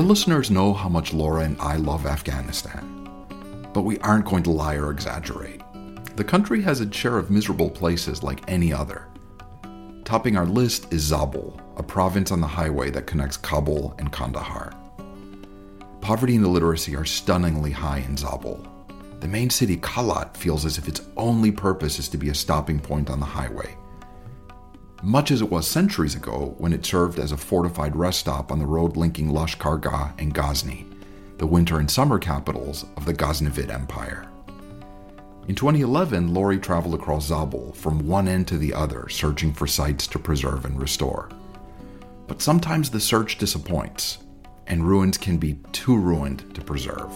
Our listeners know how much Laura and I love Afghanistan, but we aren't going to lie or exaggerate. The country has its share of miserable places like any other. Topping our list is Zabul, a province on the highway that connects Kabul and Kandahar. Poverty and illiteracy are stunningly high in Zabul. The main city, Kalat, feels as if its only purpose is to be a stopping point on the highway. Much as it was centuries ago when it served as a fortified rest stop on the road linking Lashkargah and Ghazni, the winter and summer capitals of the Ghaznavid Empire. In 2011, Lori traveled across Zabul from one end to the other, searching for sites to preserve and restore. But sometimes the search disappoints, and ruins can be too ruined to preserve.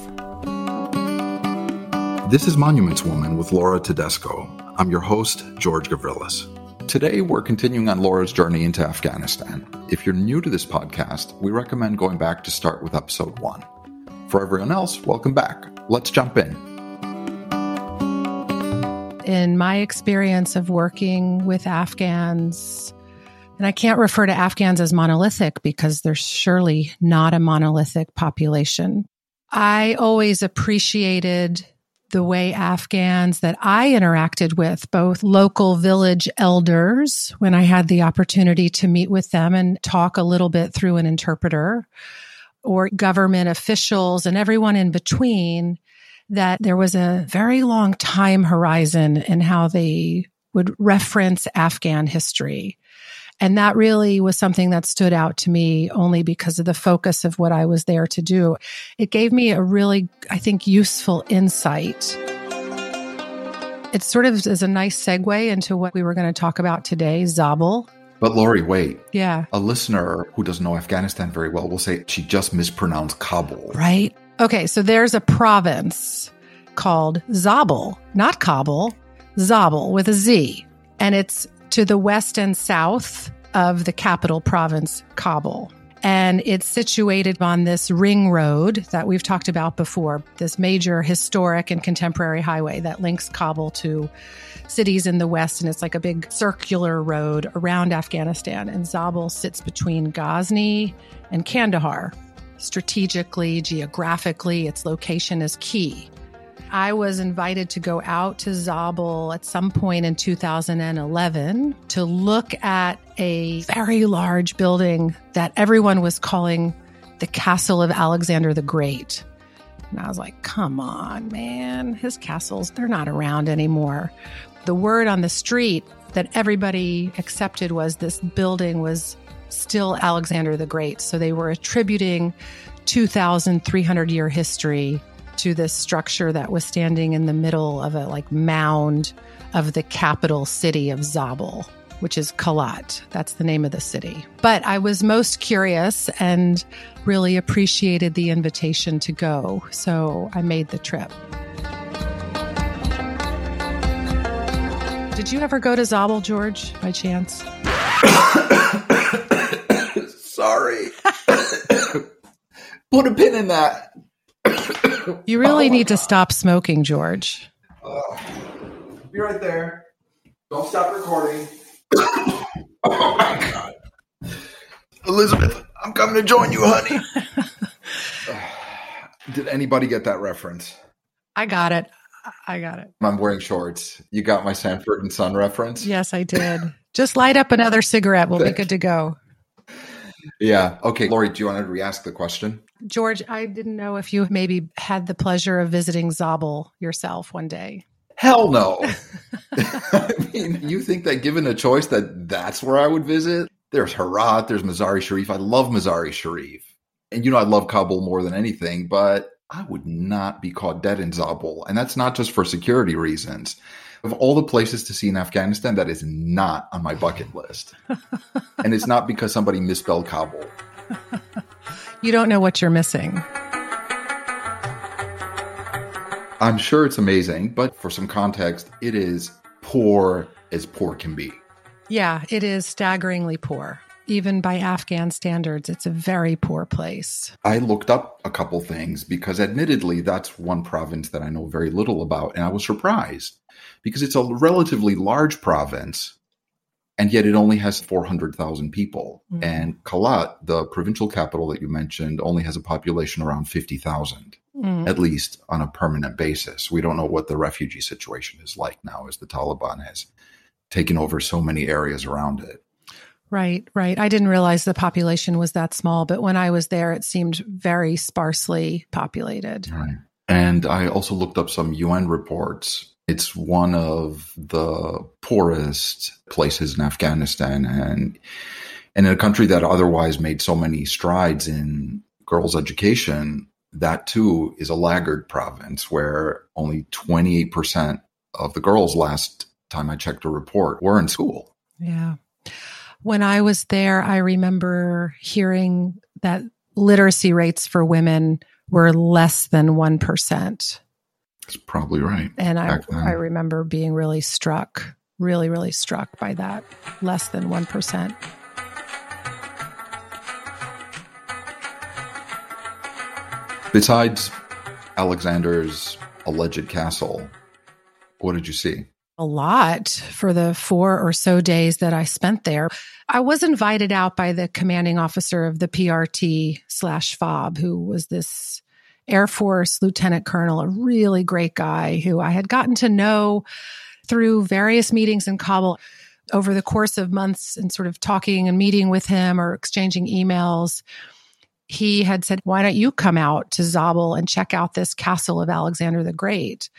This is Monuments Woman with Laura Tedesco. I'm your host, George Gavrilis. Today, we're continuing on Laura's journey into Afghanistan. If you're new to this podcast, we recommend going back to start with episode one. For everyone else, welcome back. Let's jump in. In my experience of working with Afghans, and I can't refer to Afghans as monolithic because they're surely not a monolithic population. I always appreciated the way Afghans that I interacted with, both local village elders, when I had the opportunity to meet with them and talk a little bit through an interpreter, or government officials and everyone in between, that there was a very long time horizon in how they would reference Afghan history. And that really was something that stood out to me only because of the focus of what I was there to do. It gave me a really, I think, useful insight. It sort of is a nice segue into what we were going to talk about today, Zabul. But Lori, wait. Yeah. A listener who doesn't know Afghanistan very well will say she just mispronounced Kabul. Right. Okay, so there's a province called Zabul, not Kabul, Zabul with a Z. And it's to the west and south of the capital province, Kabul. And it's situated on this ring road that we've talked about before, this major historic and contemporary highway that links Kabul to cities in the west. And it's like a big circular road around Afghanistan. And Zabul sits between Ghazni and Kandahar. Strategically, geographically, its location is key. I was invited to go out to Zabul at some point in 2011 to look at a very large building that everyone was calling the Castle of Alexander the Great. And I was like, come on, man, his castles, they're not around anymore. The word on the street that everybody accepted was this building was still Alexander the Great. So they were attributing 2,300 year history to this structure that was standing in the middle of a like mound of the capital city of Zabul, which is Kalat. That's the name of the city. But I was most curious and really appreciated the invitation to go. So I made the trip. Did you ever go to Zabul, George, by chance? Sorry. Put a pin in that. You really oh need to stop smoking, George. Uh, be right there. Don't stop recording. oh my god. Elizabeth, I'm coming to join you, honey. Did anybody get that reference? I got it. I got it. I'm wearing shorts. You got my Sanford and Son reference? Yes, I did. Just light up another cigarette. We'll be good to go. Yeah. Okay. Lori, do you want to re ask the question? George, I didn't know if you maybe had the pleasure of visiting Zabul yourself one day. Hell no. I mean, you think that given a choice that that's where I would visit? There's Herat, there's Mazari Sharif. I love Mazari Sharif. And you know I love Kabul more than anything, but I would not be caught dead in Zabul. And that's not just for security reasons. Of all the places to see in Afghanistan, that is not on my bucket list. and it's not because somebody misspelled Kabul. You don't know what you're missing. I'm sure it's amazing, but for some context, it is poor as poor can be. Yeah, it is staggeringly poor. Even by Afghan standards, it's a very poor place. I looked up a couple things because, admittedly, that's one province that I know very little about. And I was surprised because it's a relatively large province, and yet it only has 400,000 people. Mm-hmm. And Kalat, the provincial capital that you mentioned, only has a population around 50,000, mm-hmm. at least on a permanent basis. We don't know what the refugee situation is like now as the Taliban has taken over so many areas around it. Right, right. I didn't realize the population was that small, but when I was there, it seemed very sparsely populated. Right. And I also looked up some UN reports it's one of the poorest places in Afghanistan and and in a country that otherwise made so many strides in girls' education, that too is a laggard province where only 28% of the girls last time I checked a report were in school. Yeah. When I was there, I remember hearing that literacy rates for women were less than 1%. That's probably right. And I, I remember being really struck, really, really struck by that. Less than 1%. Besides Alexander's alleged castle, what did you see? A lot for the four or so days that I spent there. I was invited out by the commanding officer of the PRT slash FOB, who was this Air Force Lieutenant Colonel, a really great guy who I had gotten to know through various meetings in Kabul over the course of months and sort of talking and meeting with him or exchanging emails. He had said, Why don't you come out to Zabul and check out this castle of Alexander the Great?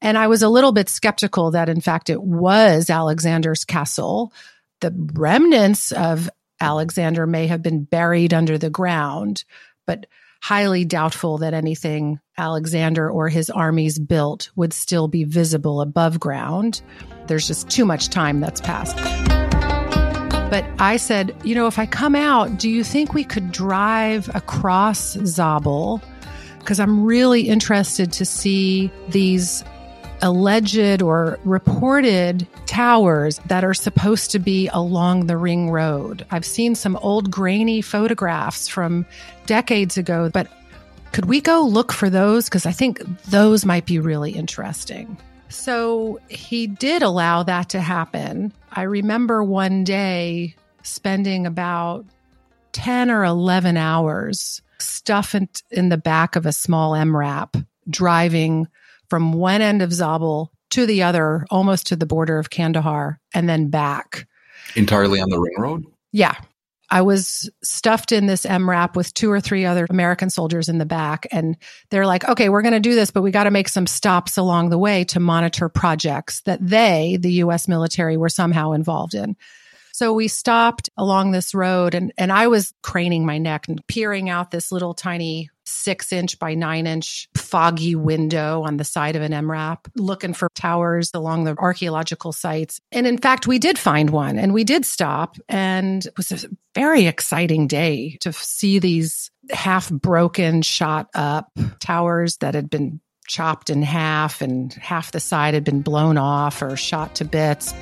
And I was a little bit skeptical that, in fact, it was Alexander's castle. The remnants of Alexander may have been buried under the ground, but highly doubtful that anything Alexander or his armies built would still be visible above ground. There's just too much time that's passed. But I said, you know, if I come out, do you think we could drive across Zabul? Because I'm really interested to see these alleged or reported towers that are supposed to be along the ring road. I've seen some old grainy photographs from decades ago, but could we go look for those? Because I think those might be really interesting. So he did allow that to happen. I remember one day spending about 10 or 11 hours stuffed in the back of a small MRAP, driving from one end of Zabul to the other, almost to the border of Kandahar, and then back. Entirely on the ring road? Yeah. I was stuffed in this MRAP with two or three other American soldiers in the back. And they're like, okay, we're going to do this, but we got to make some stops along the way to monitor projects that they, the US military, were somehow involved in. So we stopped along this road and, and I was craning my neck and peering out this little tiny six inch by nine inch foggy window on the side of an MRAP, looking for towers along the archaeological sites. And in fact, we did find one and we did stop. And it was a very exciting day to see these half broken, shot up towers that had been chopped in half and half the side had been blown off or shot to bits.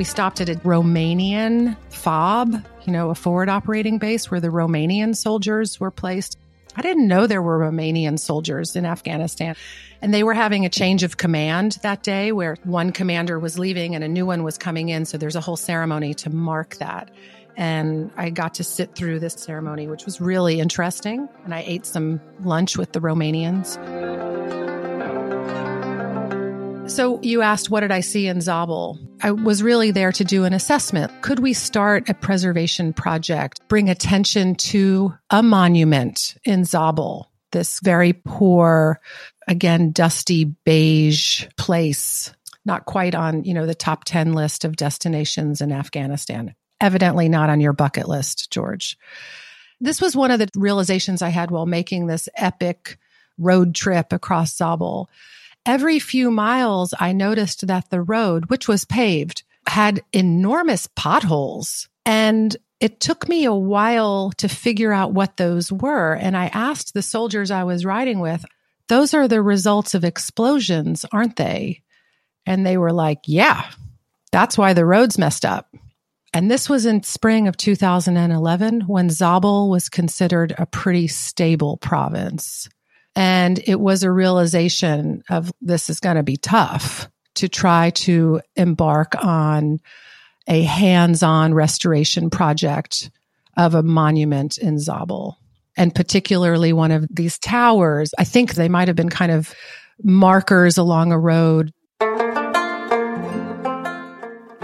We stopped at a Romanian FOB, you know, a forward operating base where the Romanian soldiers were placed. I didn't know there were Romanian soldiers in Afghanistan. And they were having a change of command that day where one commander was leaving and a new one was coming in. So there's a whole ceremony to mark that. And I got to sit through this ceremony, which was really interesting. And I ate some lunch with the Romanians. So you asked, what did I see in Zabul? I was really there to do an assessment. Could we start a preservation project, bring attention to a monument in Zabul, this very poor, again, dusty beige place, not quite on, you know, the top 10 list of destinations in Afghanistan. Evidently not on your bucket list, George. This was one of the realizations I had while making this epic road trip across Zabul Every few miles, I noticed that the road, which was paved, had enormous potholes. And it took me a while to figure out what those were. And I asked the soldiers I was riding with, those are the results of explosions, aren't they? And they were like, yeah, that's why the road's messed up. And this was in spring of 2011 when Zabul was considered a pretty stable province. And it was a realization of this is going to be tough to try to embark on a hands on restoration project of a monument in Zabul. And particularly one of these towers. I think they might have been kind of markers along a road.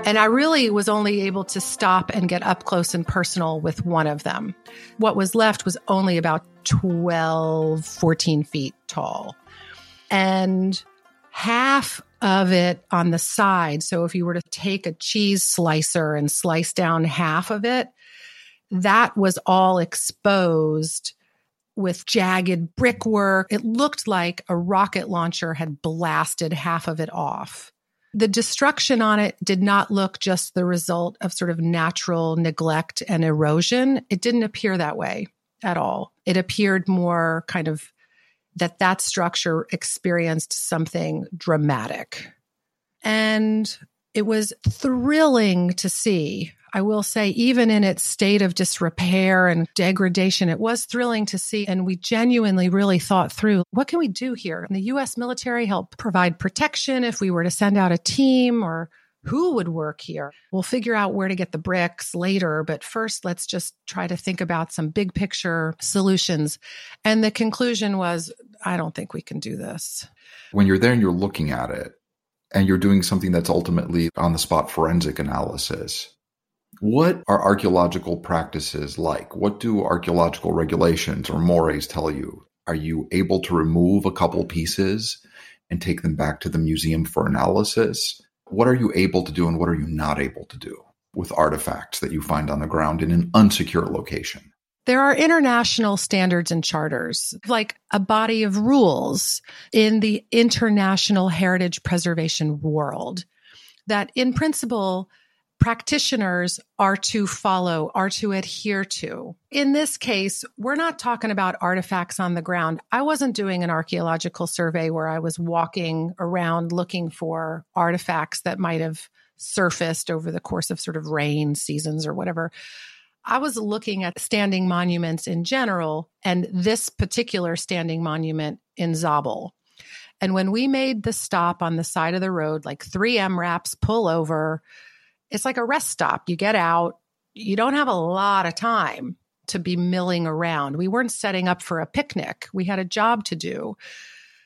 And I really was only able to stop and get up close and personal with one of them. What was left was only about 12, 14 feet tall. And half of it on the side. So if you were to take a cheese slicer and slice down half of it, that was all exposed with jagged brickwork. It looked like a rocket launcher had blasted half of it off. The destruction on it did not look just the result of sort of natural neglect and erosion. It didn't appear that way at all. It appeared more kind of that that structure experienced something dramatic. And it was thrilling to see. I will say, even in its state of disrepair and degradation, it was thrilling to see. And we genuinely really thought through what can we do here? And the US military helped provide protection if we were to send out a team or who would work here. We'll figure out where to get the bricks later, but first let's just try to think about some big picture solutions. And the conclusion was I don't think we can do this. When you're there and you're looking at it and you're doing something that's ultimately on the spot forensic analysis, what are archaeological practices like? What do archaeological regulations or mores tell you? Are you able to remove a couple pieces and take them back to the museum for analysis? What are you able to do and what are you not able to do with artifacts that you find on the ground in an unsecure location? There are international standards and charters, like a body of rules in the international heritage preservation world that in principle practitioners are to follow, are to adhere to. In this case, we're not talking about artifacts on the ground. I wasn't doing an archaeological survey where I was walking around looking for artifacts that might have surfaced over the course of sort of rain seasons or whatever. I was looking at standing monuments in general and this particular standing monument in Zabul. And when we made the stop on the side of the road, like three MRAPs pull over, it's like a rest stop. You get out, you don't have a lot of time to be milling around. We weren't setting up for a picnic, we had a job to do.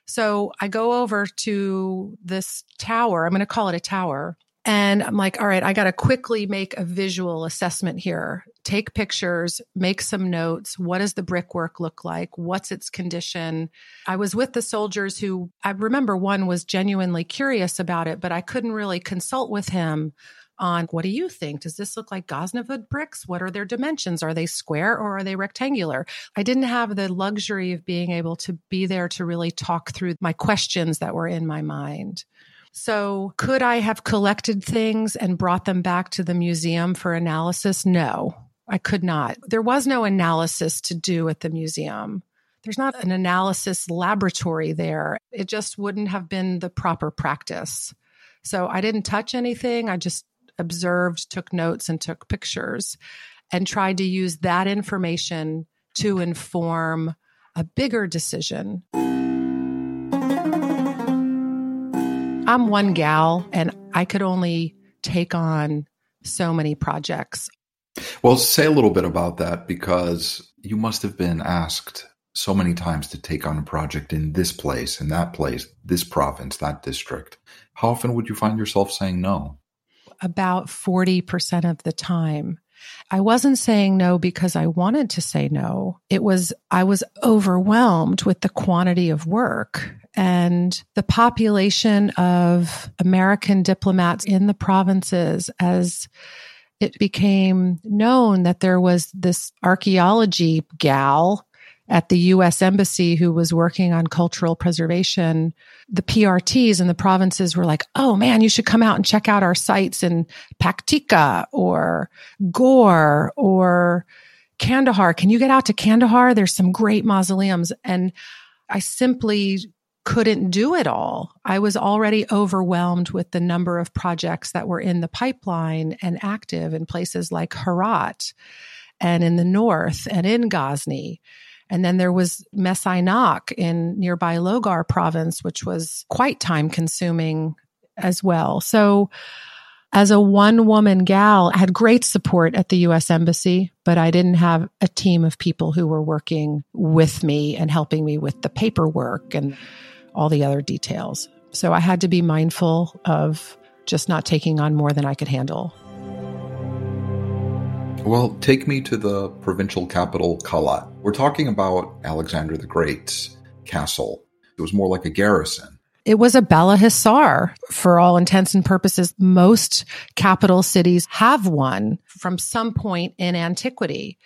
So I go over to this tower. I'm going to call it a tower. And I'm like, all right, I got to quickly make a visual assessment here. Take pictures, make some notes. What does the brickwork look like? What's its condition? I was with the soldiers who I remember one was genuinely curious about it, but I couldn't really consult with him on what do you think? Does this look like Ghaznavid bricks? What are their dimensions? Are they square or are they rectangular? I didn't have the luxury of being able to be there to really talk through my questions that were in my mind. So, could I have collected things and brought them back to the museum for analysis? No, I could not. There was no analysis to do at the museum. There's not an analysis laboratory there. It just wouldn't have been the proper practice. So, I didn't touch anything. I just observed, took notes, and took pictures, and tried to use that information to inform a bigger decision. I'm one gal, and I could only take on so many projects. Well, say a little bit about that because you must have been asked so many times to take on a project in this place, in that place, this province, that district. How often would you find yourself saying no? About 40% of the time. I wasn't saying no because I wanted to say no. It was, I was overwhelmed with the quantity of work and the population of American diplomats in the provinces as it became known that there was this archaeology gal at the US Embassy who was working on cultural preservation, the PRTs in the provinces were like, oh man, you should come out and check out our sites in Paktika or Ghor or Kandahar. Can you get out to Kandahar? There's some great mausoleums. And I simply couldn't do it all. I was already overwhelmed with the number of projects that were in the pipeline and active in places like Herat and in the north and in Ghazni. And then there was Mes Aynak in nearby Logar province, which was quite time consuming as well. So as a one woman gal, I had great support at the US Embassy, but I didn't have a team of people who were working with me and helping me with the paperwork and all the other details. So I had to be mindful of just not taking on more than I could handle. Well, take me to the provincial capital, Kalat. We're talking about Alexander the Great's castle. It was more like a garrison. It was a Bala Hissar for all intents and purposes. Most capital cities have one from some point in antiquity.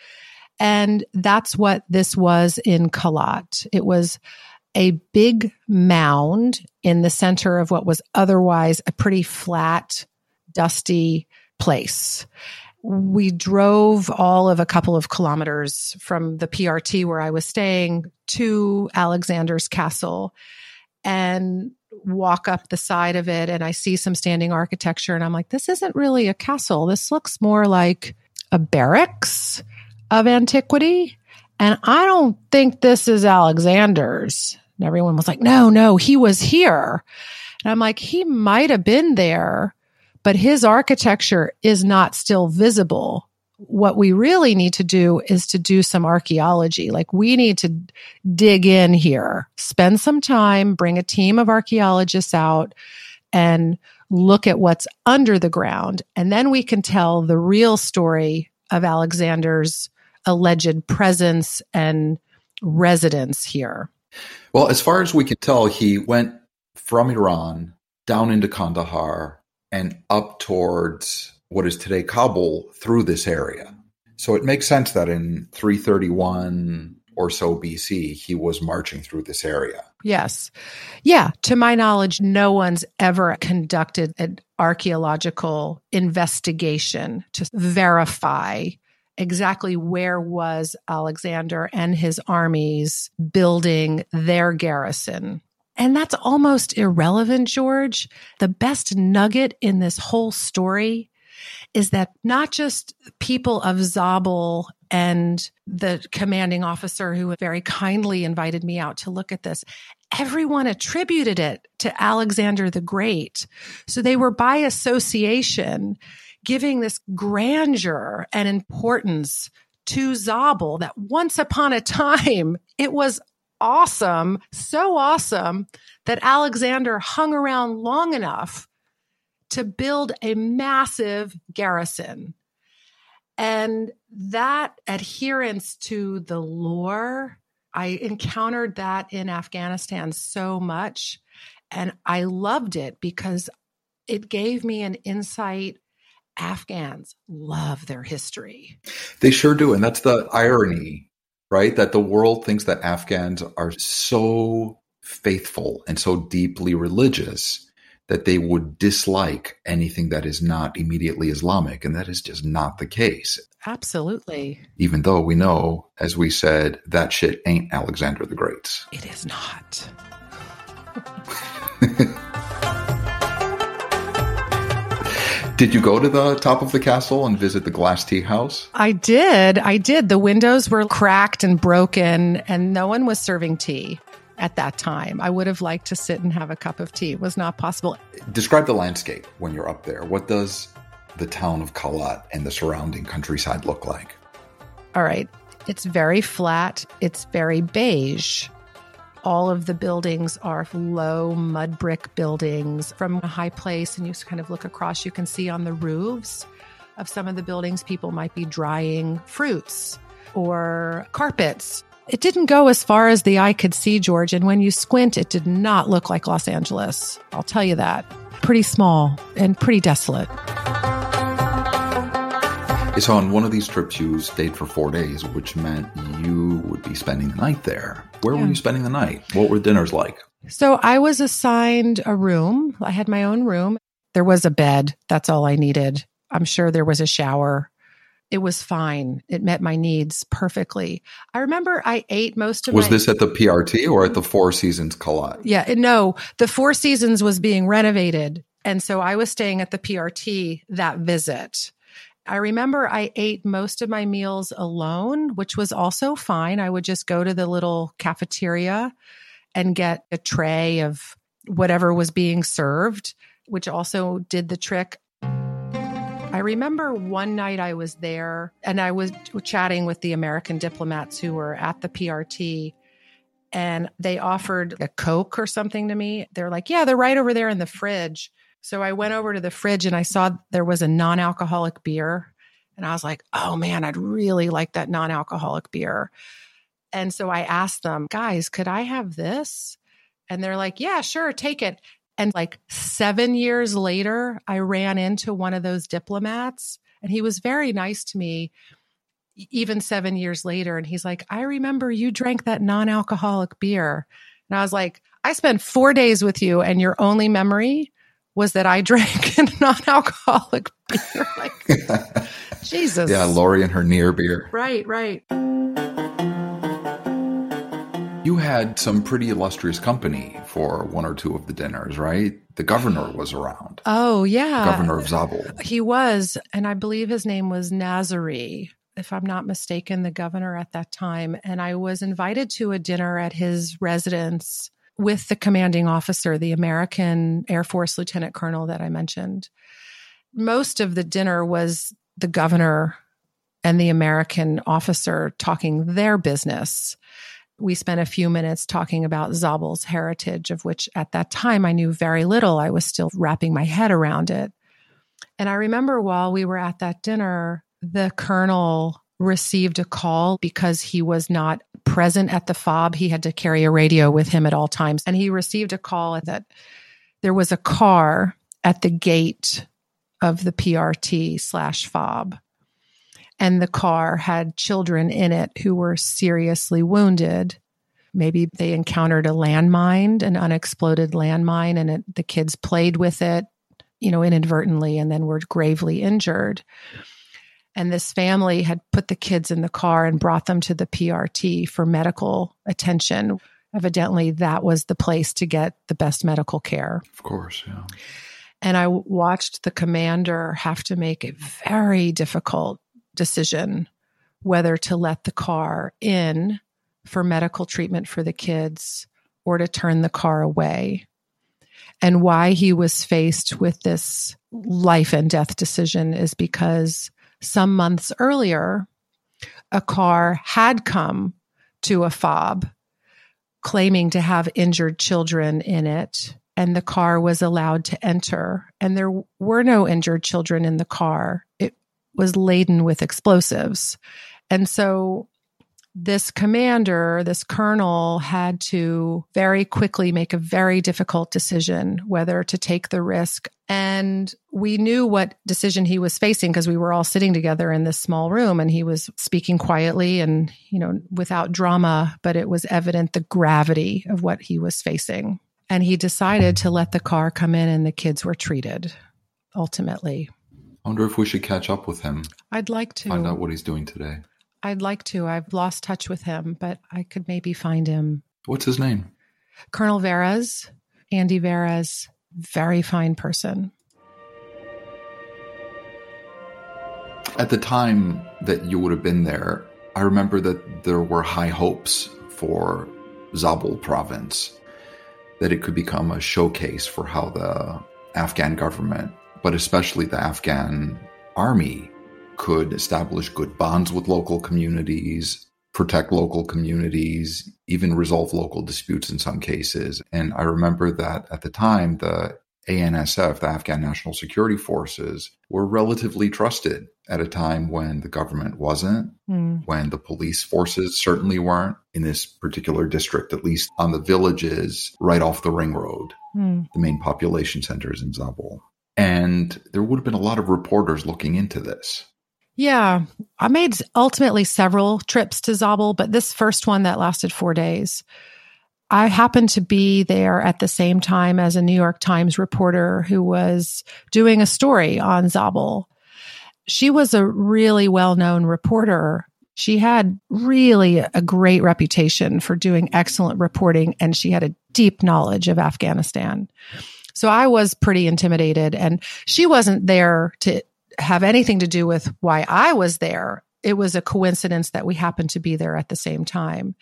And that's what this was in Kalat. It was a big mound in the center of what was otherwise a pretty flat, dusty place. We drove all of a couple of kilometers from the PRT where I was staying to Alexander's castle and walk up the side of it and I see some standing architecture and I'm like, this isn't really a castle. This looks more like a barracks of antiquity. And I don't think this is Alexander's. And everyone was like, no, no, he was here. And I'm like, he might have been there, but his architecture is not still visible what we really need to do is to do some archaeology. Like we need to dig in here, spend some time, bring a team of archaeologists out and look at what's under the ground. And then we can tell the real story of Alexander's alleged presence and residence here. Well, as far as we can tell, he went from Iran down into Kandahar and up towards what is today Kabul through this area. So it makes sense that in 331 or so BC, he was marching through this area. Yes. Yeah. To my knowledge, no one's ever conducted an archaeological investigation to verify exactly where was Alexander and his armies building their garrison. And that's almost irrelevant, George. The best nugget in this whole story is that not just people of Zabul and the commanding officer who very kindly invited me out to look at this, everyone attributed it to Alexander the Great. So they were by association giving this grandeur and importance to Zabul that once upon a time it was awesome, so awesome that Alexander hung around long enough to build a massive garrison. And that adherence to the lore, I encountered that in Afghanistan so much. And I loved it because it gave me an insight. Afghans love their history. They sure do. And that's the irony, right? That the world thinks that Afghans are so faithful and so deeply religious that they would dislike anything that is not immediately Islamic. And that is just not the case. Absolutely. Even though we know, as we said, that shit ain't Alexander the Great's. It is not. Did you go to the top of the castle and visit the glass tea house? I did. I did. The windows were cracked and broken, and no one was serving tea at that time. I would have liked to sit and have a cup of tea. It was not possible. Describe the landscape when you're up there. What does the town of Kalat and the surrounding countryside look like? All right. It's very flat, it's very beige. All of the buildings are low mud brick buildings from a high place, and you kind of look across, you can see on the roofs of some of the buildings, people might be drying fruits or carpets it didn't go as far as the eye could see, George. And when you squint, it did not look like Los Angeles. I'll tell you that. Pretty small and pretty desolate. So, on one of these trips, you stayed for four days, which meant you would be spending the night there. Where yeah. were you spending the night? What were dinners like? So, I was assigned a room. I had my own room. There was a bed. That's all I needed. I'm sure there was a shower it was fine. It met my needs perfectly. I remember I ate most of Was my- this at the PRT or at the Four Seasons Kalat? Yeah, no, the Four Seasons was being renovated. And so I was staying at the PRT that visit. I remember I ate most of my meals alone, which was also fine. I would just go to the little cafeteria and get a tray of whatever was being served which also did the trick. I remember one night I was there and I was chatting with the American diplomats who were at the PRT and they offered a Coke or something to me. They're like, yeah, they're right over there in the fridge. So I went over to the fridge and I saw there was a non alcoholic beer. And I was like, oh man, I'd really like that non alcoholic beer. And so I asked them, guys, could I have this? And they're like, yeah, sure, take it. And like seven years later, I ran into one of those diplomats and he was very nice to me, even seven years later. And he's like, I remember you drank that non alcoholic beer. And I was like, I spent four days with you and your only memory was that I drank a non alcoholic beer. like, Jesus. Yeah, Lori and her near beer. Right, right. You had some pretty illustrious company for one or two of the dinners, right? The governor was around. Oh, yeah. Governor of Zabul. He was, and I believe his name was Nazari, if I'm not mistaken, the governor at that time. And I was invited to a dinner at his residence with the commanding officer, the American Air Force Lieutenant Colonel that I mentioned. Most of the dinner was the governor and the American officer talking their business we spent a few minutes talking about Zabul's heritage, of which at that time I knew very little. I was still wrapping my head around it. And I remember while we were at that dinner, the colonel received a call because he was not present at the fob. He had to carry a radio with him at all times. And he received a call that there was a car at the gate of the PRT slash fob and the car had children in it who were seriously wounded. Maybe they encountered a landmine, an unexploded landmine, and it, the kids played with it, you know, inadvertently and then were gravely injured. And this family had put the kids in the car and brought them to the PRT for medical attention. Evidently, that was the place to get the best medical care. Of course, yeah. And I watched the commander have to make a very difficult decision whether to let the car in for medical treatment for the kids or to turn the car away. And why he was faced with this life and death decision is because some months earlier, a car had come to a fob claiming to have injured children in it, and the car was allowed to enter. And there were no injured children in the car. It was laden with explosives. And so this commander, this colonel had to very quickly make a very difficult decision whether to take the risk. And we knew what decision he was facing because we were all sitting together in this small room and he was speaking quietly and, you know, without drama, but it was evident the gravity of what he was facing. And he decided to let the car come in and the kids were treated ultimately. I wonder if we should catch up with him. I'd like to find out what he's doing today. I'd like to. I've lost touch with him, but I could maybe find him. What's his name? Colonel Veras, Andy Veras, very fine person. At the time that you would have been there, I remember that there were high hopes for Zabul province, that it could become a showcase for how the Afghan government but especially the Afghan army, could establish good bonds with local communities, protect local communities, even resolve local disputes in some cases. And I remember that at the time, the ANSF, the Afghan National Security Forces, were relatively trusted at a time when the government wasn't, mm. when the police forces certainly weren't in this particular district, at least on the villages right off the ring road. Mm. The main population centers in Zabul. And there would have been a lot of reporters looking into this. Yeah, I made ultimately several trips to Zabul, but this first one that lasted four days, I happened to be there at the same time as a New York Times reporter who was doing a story on Zabul. She was a really well known reporter. She had really a great reputation for doing excellent reporting, and she had a deep knowledge of Afghanistan. So I was pretty intimidated and she wasn't there to have anything to do with why I was there. It was a coincidence that we happened to be there at the same time.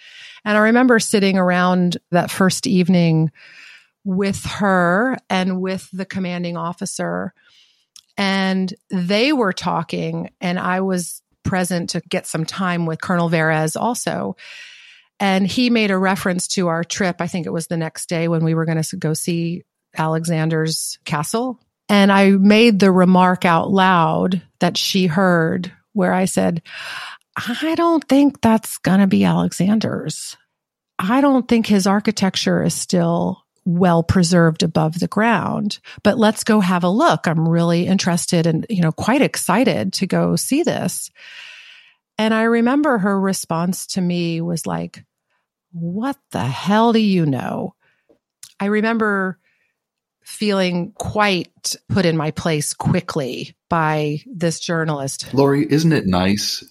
And I remember sitting around that first evening with her and with the commanding officer. And they were talking, and I was present to get some time with Colonel Verez also. And he made a reference to our trip. I think it was the next day when we were going to go see Alexander's castle. And I made the remark out loud that she heard where I said, I don't think that's going to be Alexander's. I don't think his architecture is still well preserved above the ground, but let's go have a look. I'm really interested and, you know, quite excited to go see this. And I remember her response to me was like, what the hell do you know? I remember feeling quite put in my place quickly by this journalist. Lori, isn't it nice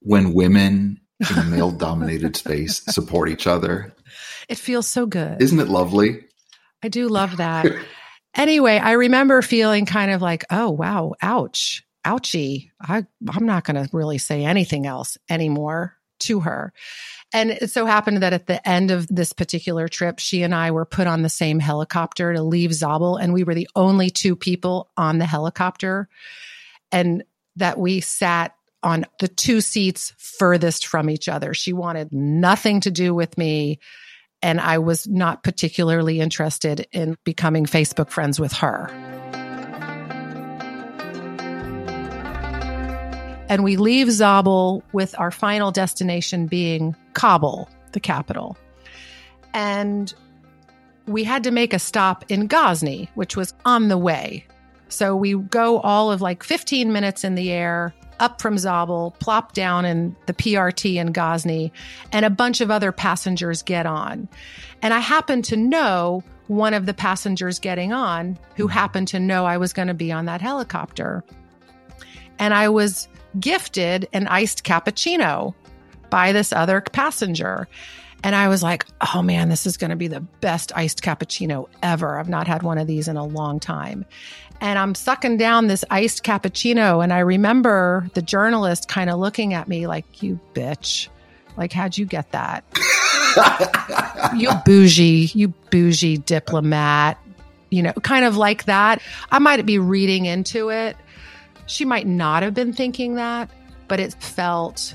when women in a male dominated space support each other? It feels so good. Isn't it lovely? I do love that. anyway, I remember feeling kind of like, oh, wow, ouch, ouchie. I, I'm not going to really say anything else anymore to her. And it so happened that at the end of this particular trip, she and I were put on the same helicopter to leave Zabul, and we were the only two people on the helicopter. And that we sat on the two seats furthest from each other. She wanted nothing to do with me. And I was not particularly interested in becoming Facebook friends with her. And we leave Zabul with our final destination being Kabul, the capital. And we had to make a stop in Ghazni, which was on the way. So we go all of like 15 minutes in the air up from Zabul, plop down in the PRT in Ghazni, and a bunch of other passengers get on. And I happen to know one of the passengers getting on who happened to know I was going to be on that helicopter. And I was gifted an iced cappuccino by this other passenger. And I was like, oh man, this is going to be the best iced cappuccino ever. I've not had one of these in a long time. And I'm sucking down this iced cappuccino. And I remember the journalist kind of looking at me like, you bitch. Like, how'd you get that? you bougie, you bougie diplomat, you know, kind of like that. I might be reading into it she might not have been thinking that, but it felt,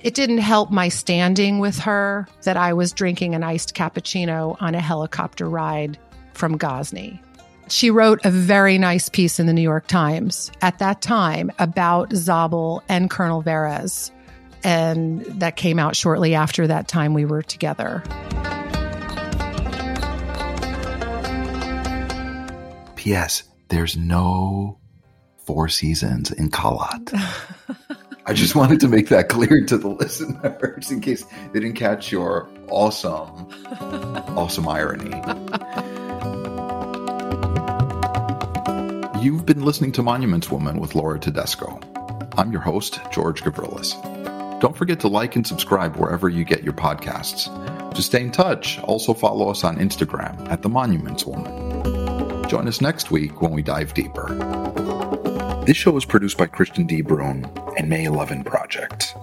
it didn't help my standing with her that I was drinking an iced cappuccino on a helicopter ride from Ghazni. She wrote a very nice piece in the New York Times at that time about Zabul and Colonel Verez. And that came out shortly after that time we were together. P.S. There's no four seasons in Kalat. I just wanted to make that clear to the listeners in case they didn't catch your awesome, awesome irony. You've been listening to Monuments Woman with Laura Tedesco. I'm your host, George Gavrilis. Don't forget to like and subscribe wherever you get your podcasts. To stay in touch, also follow us on Instagram at The Monuments Woman. Join us next week when we dive deeper. This show is produced by Christian D. Brune and May 11 Project.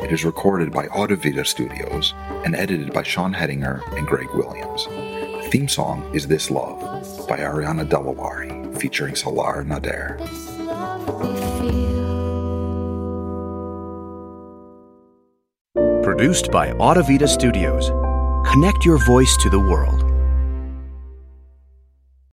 It is recorded by Audivita Studios and edited by Sean Hedinger and Greg Williams. The theme song is This Love by Ariana Delawari featuring Salar Nader. Produced by Audivita Studios. Connect your voice to the world.